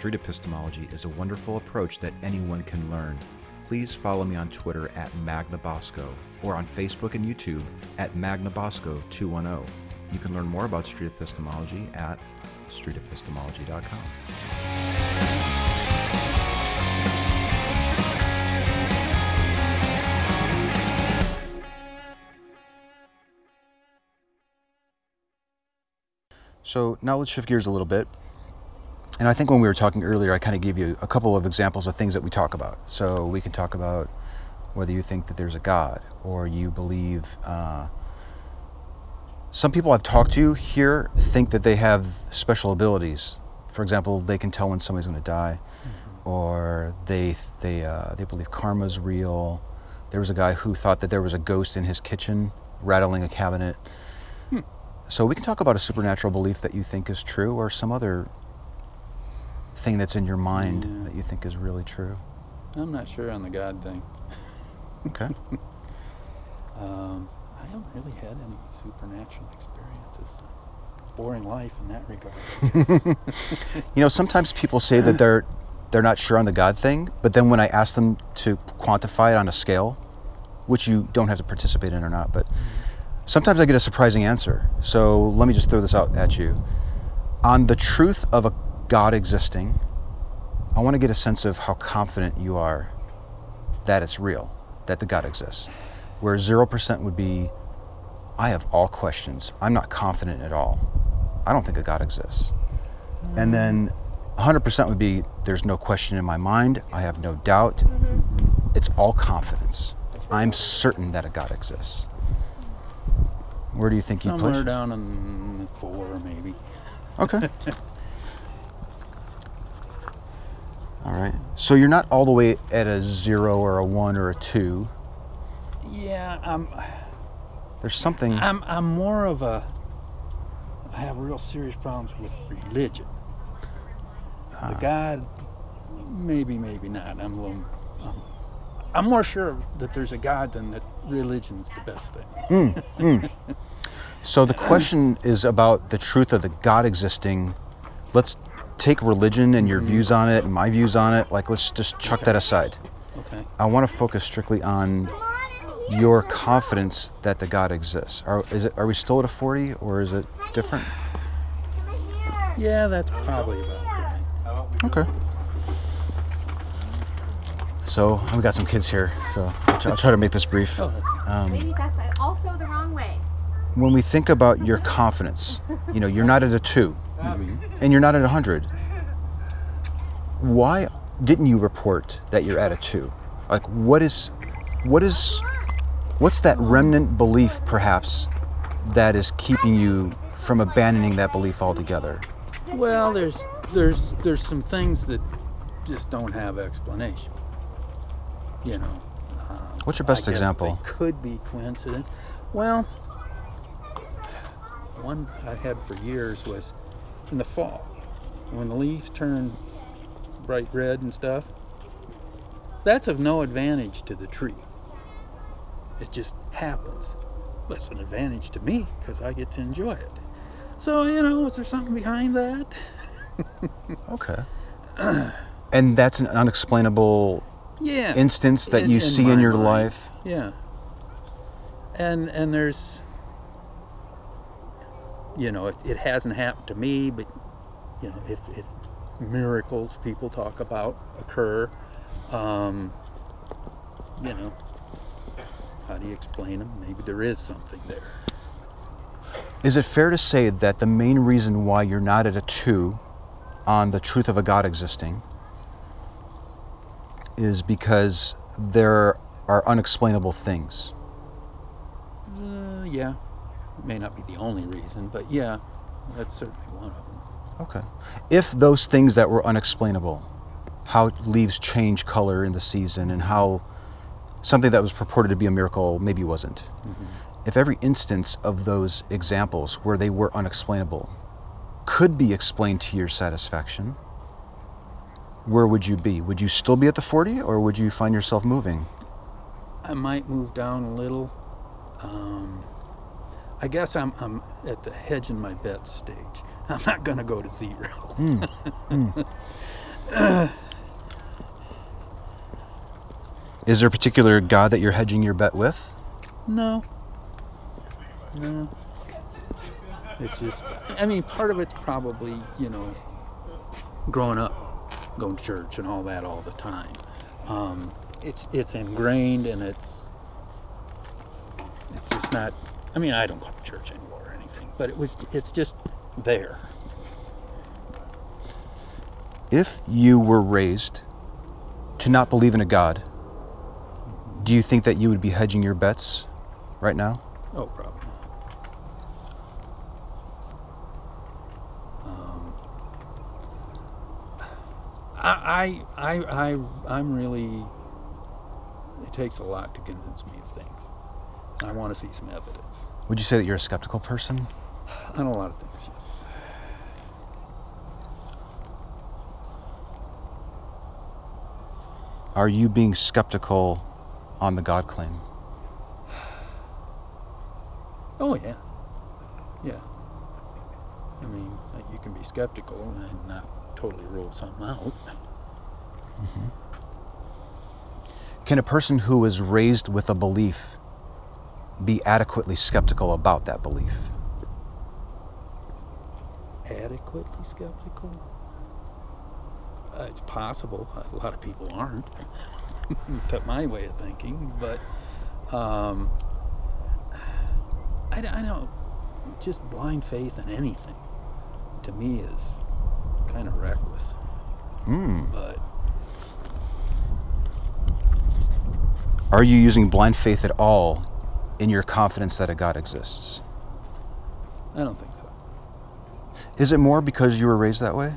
street epistemology is a wonderful approach that anyone can learn. Please follow me on Twitter at MagnaBosco or on Facebook and YouTube at MagnaBosco210. You can learn more about street epistemology at streetepistemology.com. So now let's shift gears a little bit. And I think when we were talking earlier, I kind of gave you a couple of examples of things that we talk about. So we can talk about whether you think that there's a God or you believe. Uh, some people I've talked to here think that they have special abilities. For example, they can tell when somebody's going to die, mm-hmm. or they they uh, they believe karma's real. There was a guy who thought that there was a ghost in his kitchen rattling a cabinet. Hmm. So we can talk about a supernatural belief that you think is true, or some other thing that's in your mind yeah. that you think is really true. I'm not sure on the God thing. Okay. um, I haven't really had any supernatural experiences. Boring life in that regard. you know, sometimes people say that they're they're not sure on the God thing, but then when I ask them to quantify it on a scale, which you don't have to participate in or not, but mm-hmm sometimes I get a surprising answer. So let me just throw this out at you. On the truth of a God existing, I want to get a sense of how confident you are that it's real, that the God exists. Where 0% would be, I have all questions. I'm not confident at all. I don't think a God exists. And then 100% would be, there's no question in my mind. I have no doubt. Mm-hmm. It's all confidence. I'm certain that a God exists. Where do you think you Somewhere down in four, maybe. Okay. all right. So you're not all the way at a zero or a one or a two. Yeah, I'm. There's something. I'm. I'm more of a. I have real serious problems with religion. The ah. God, maybe, maybe not. I'm a little. Um, I'm more sure that there's a God than that religion's the best thing. Mm, mm. So the question is about the truth of the God existing. Let's take religion and your mm-hmm. views on it and my views on it. Like, let's just chuck okay. that aside. Okay. I want to focus strictly on your confidence that the God exists. Are is it? Are we still at a forty, or is it different? Yeah, that's probably about right. Okay. So we got some kids here, so I'll, t- I'll try to make this brief. Um, Ladies, that's also the wrong way. When we think about your confidence, you know, you're not at a 2 mm-hmm. And you're not at a hundred. Why didn't you report that you're at a two? Like, what is, what is, what's that remnant belief, perhaps, that is keeping you from abandoning that belief altogether? Well, there's there's there's some things that just don't have explanation you know. Um, What's your best example? could be coincidence. Well, one I had for years was in the fall when the leaves turn bright red and stuff. That's of no advantage to the tree. It just happens. But it's an advantage to me because I get to enjoy it. So, you know, is there something behind that? okay. and that's an unexplainable yeah. instance that in, you in see in your life. Yeah. And and there's you know, it, it hasn't happened to me, but you know, if, if miracles people talk about occur, um, you know, how do you explain them? Maybe there is something there. Is it fair to say that the main reason why you're not at a two on the truth of a God existing is because there are unexplainable things. Uh, yeah. May not be the only reason, but yeah, that's certainly one of them. Okay. If those things that were unexplainable, how leaves change color in the season and how something that was purported to be a miracle maybe wasn't. Mm-hmm. If every instance of those examples where they were unexplainable could be explained to your satisfaction, where would you be? Would you still be at the 40 or would you find yourself moving? I might move down a little. Um, I guess I'm, I'm at the hedge in my bet stage. I'm not going to go to zero. mm. Mm. Is there a particular God that you're hedging your bet with? No. No. It's just, I mean, part of it's probably, you know, growing up, going to church and all that all the time. Um, it's it's ingrained and it's it's just not. I mean, I don't go to church anymore or anything, but it was it's just there. If you were raised to not believe in a God, do you think that you would be hedging your bets right now? Oh, probably not. Um, I, I, I, I, I'm really. It takes a lot to convince me of things. I want to see some evidence Would you say that you're a skeptical person? on a lot of things. Yes. Are you being skeptical on the God claim? Oh yeah. Yeah. I mean, uh, you can be skeptical and not totally rule something out. Can a person who is raised with a belief be adequately skeptical about that belief? adequately skeptical? Uh, it's possible. A lot of people aren't, to my way of thinking. But um, I, I don't. Just blind faith in anything, to me, is kind of reckless. Hmm. But Are you using blind faith at all in your confidence that a God exists? I don't think so. Is it more because you were raised that way?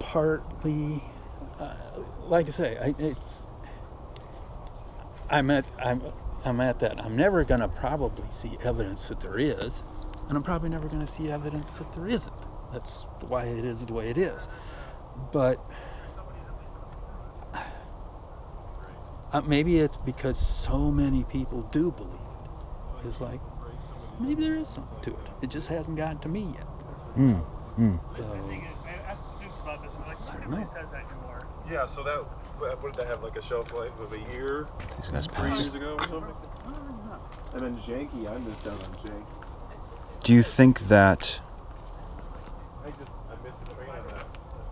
partly, uh, like I say, I, it's. I'm at I'm I'm at that. I'm never gonna probably see evidence that there is, and I'm probably never gonna see evidence that there isn't. That's why it is the way it is. But uh, maybe it's because so many people do believe it. It's like maybe there is something to it. It just hasn't gotten to me yet. Hmm. Hmm. So thing is, I asked the students about this. I'm like, nobody really says that anymore. Yeah, so that what what did that have like a shelf life of a year, These guys three pass. years ago or something? And then Janky, I missed out on Jank. Do you think that I just I missed the train on that.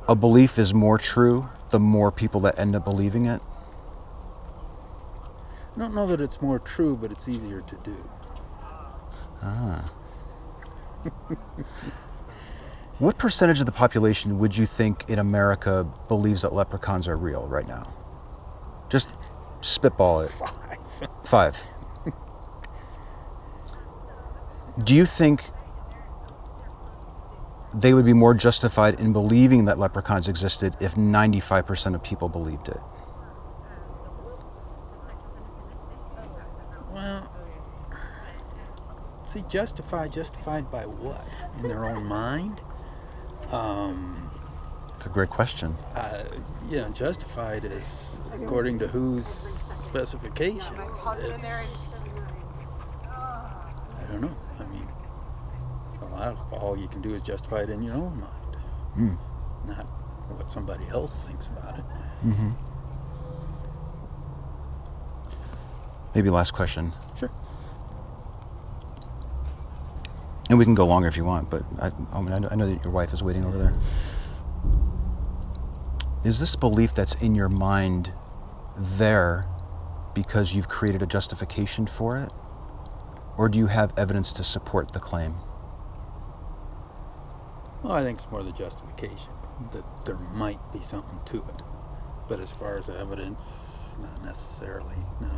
a belief is more true the more people that end up believing it? I don't know that it's more true, but it's easier to do. Ah. what percentage of the population would you think in America believes that leprechauns are real right now? Just spitball it. Five. Five. Do you think they would be more justified in believing that leprechauns existed if 95% of people believed it? See, justified, justified by what? In their own mind? Um, It's a great question. uh, yeah, justified is according to whose specifications. It's, I don't know. I mean, a lot of all you can do is justify it in your own mind, Hmm. not what somebody else thinks about it. Mm-hmm. Maybe last question. Sure. And we can go longer if you want, but I, I, mean, I know- I know that your wife is waiting over there. Is this belief that's in your mind there because you've created a justification for it? Or do you have evidence to support the claim? Well, I think it's more the justification that there might be something to it. But as far as evidence, not necessarily, no.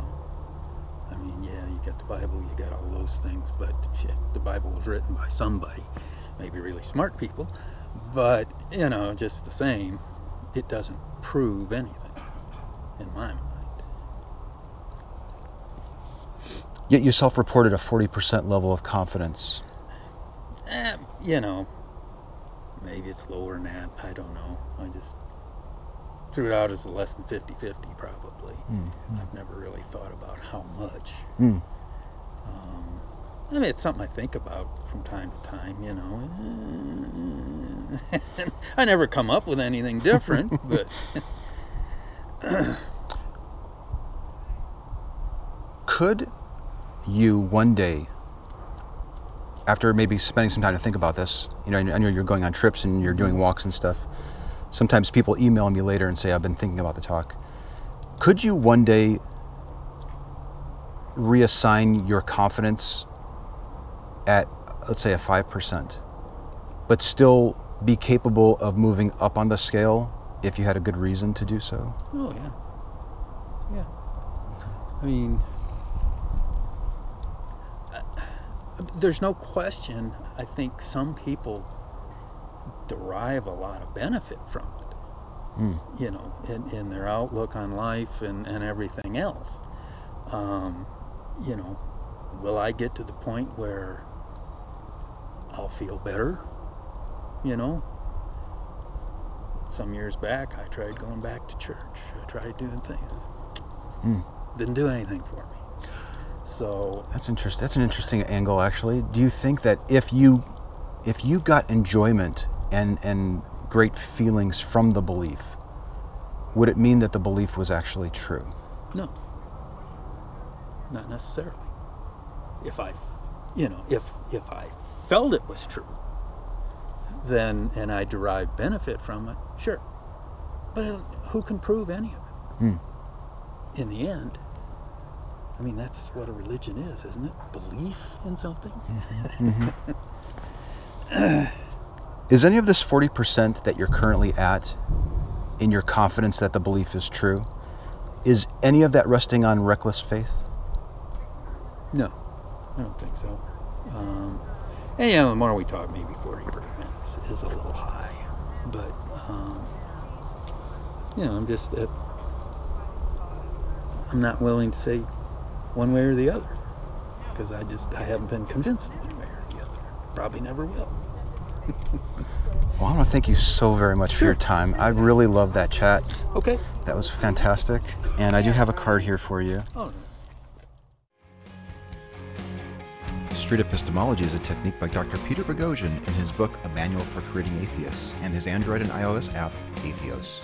I mean, yeah, you got the Bible, you got all those things, but shit, the Bible was written by somebody, maybe really smart people, but, you know, just the same, it doesn't prove anything in my mind. Yet you self reported a 40% level of confidence. Eh, you know, maybe it's lower than that, I don't know. I just threw it out as a less than 50 50, probably. Mm, I've never really thought about how much. mm. Um, I mean, it's something I think about from time to time, you know. I never come up with anything different, but Could you one day, after maybe spending some time to think about this, you know, I know you're going on trips and you're doing walks and stuff. Sometimes people email me later and say, I've been thinking about the talk. Could you one day reassign your confidence at, let's say, a 5%, but still be capable of moving up on the scale if you had a good reason to do so? oh yeah, yeah. I mean, uh, there's no question. I think some people derive a lot of benefit from it. Hmm. you know, in, in their outlook on life and, and everything else. Um, you know, will I get to the point where I'll feel better? You know, some years back, I tried going back to church. I tried doing things. Hmm. Didn't do anything for me. So, That's interesting. That's an interesting angle, actually. Do you think that if you, if you got enjoyment and and great feelings from the belief, would it mean that the belief was actually true? no, not necessarily. If I, you know, if if I felt it was true, then and I derived benefit from it, sure. But uh, who can prove any of it? Hmm. In the end, I mean, that's what a religion is, isn't it? Belief in something. Is any of this forty percent that you're currently at, in your confidence that the belief is true, is any of that resting on reckless faith? No, I don't think so. Um, and yeah, the more we talk, maybe forty percent is, is a little high, but um, you know, I'm just uh, I'm not willing to say one way or the other because I just I haven't been convinced one way or the other. Probably never will. Well, I want to thank you so very much for your time. I really love that chat. Okay. That was fantastic. And I do have a card here for you. Oh. Street epistemology is a technique by Dr. Peter Boghossian in his book A Manual for Creating Atheists and his Android and iOS app, Atheos.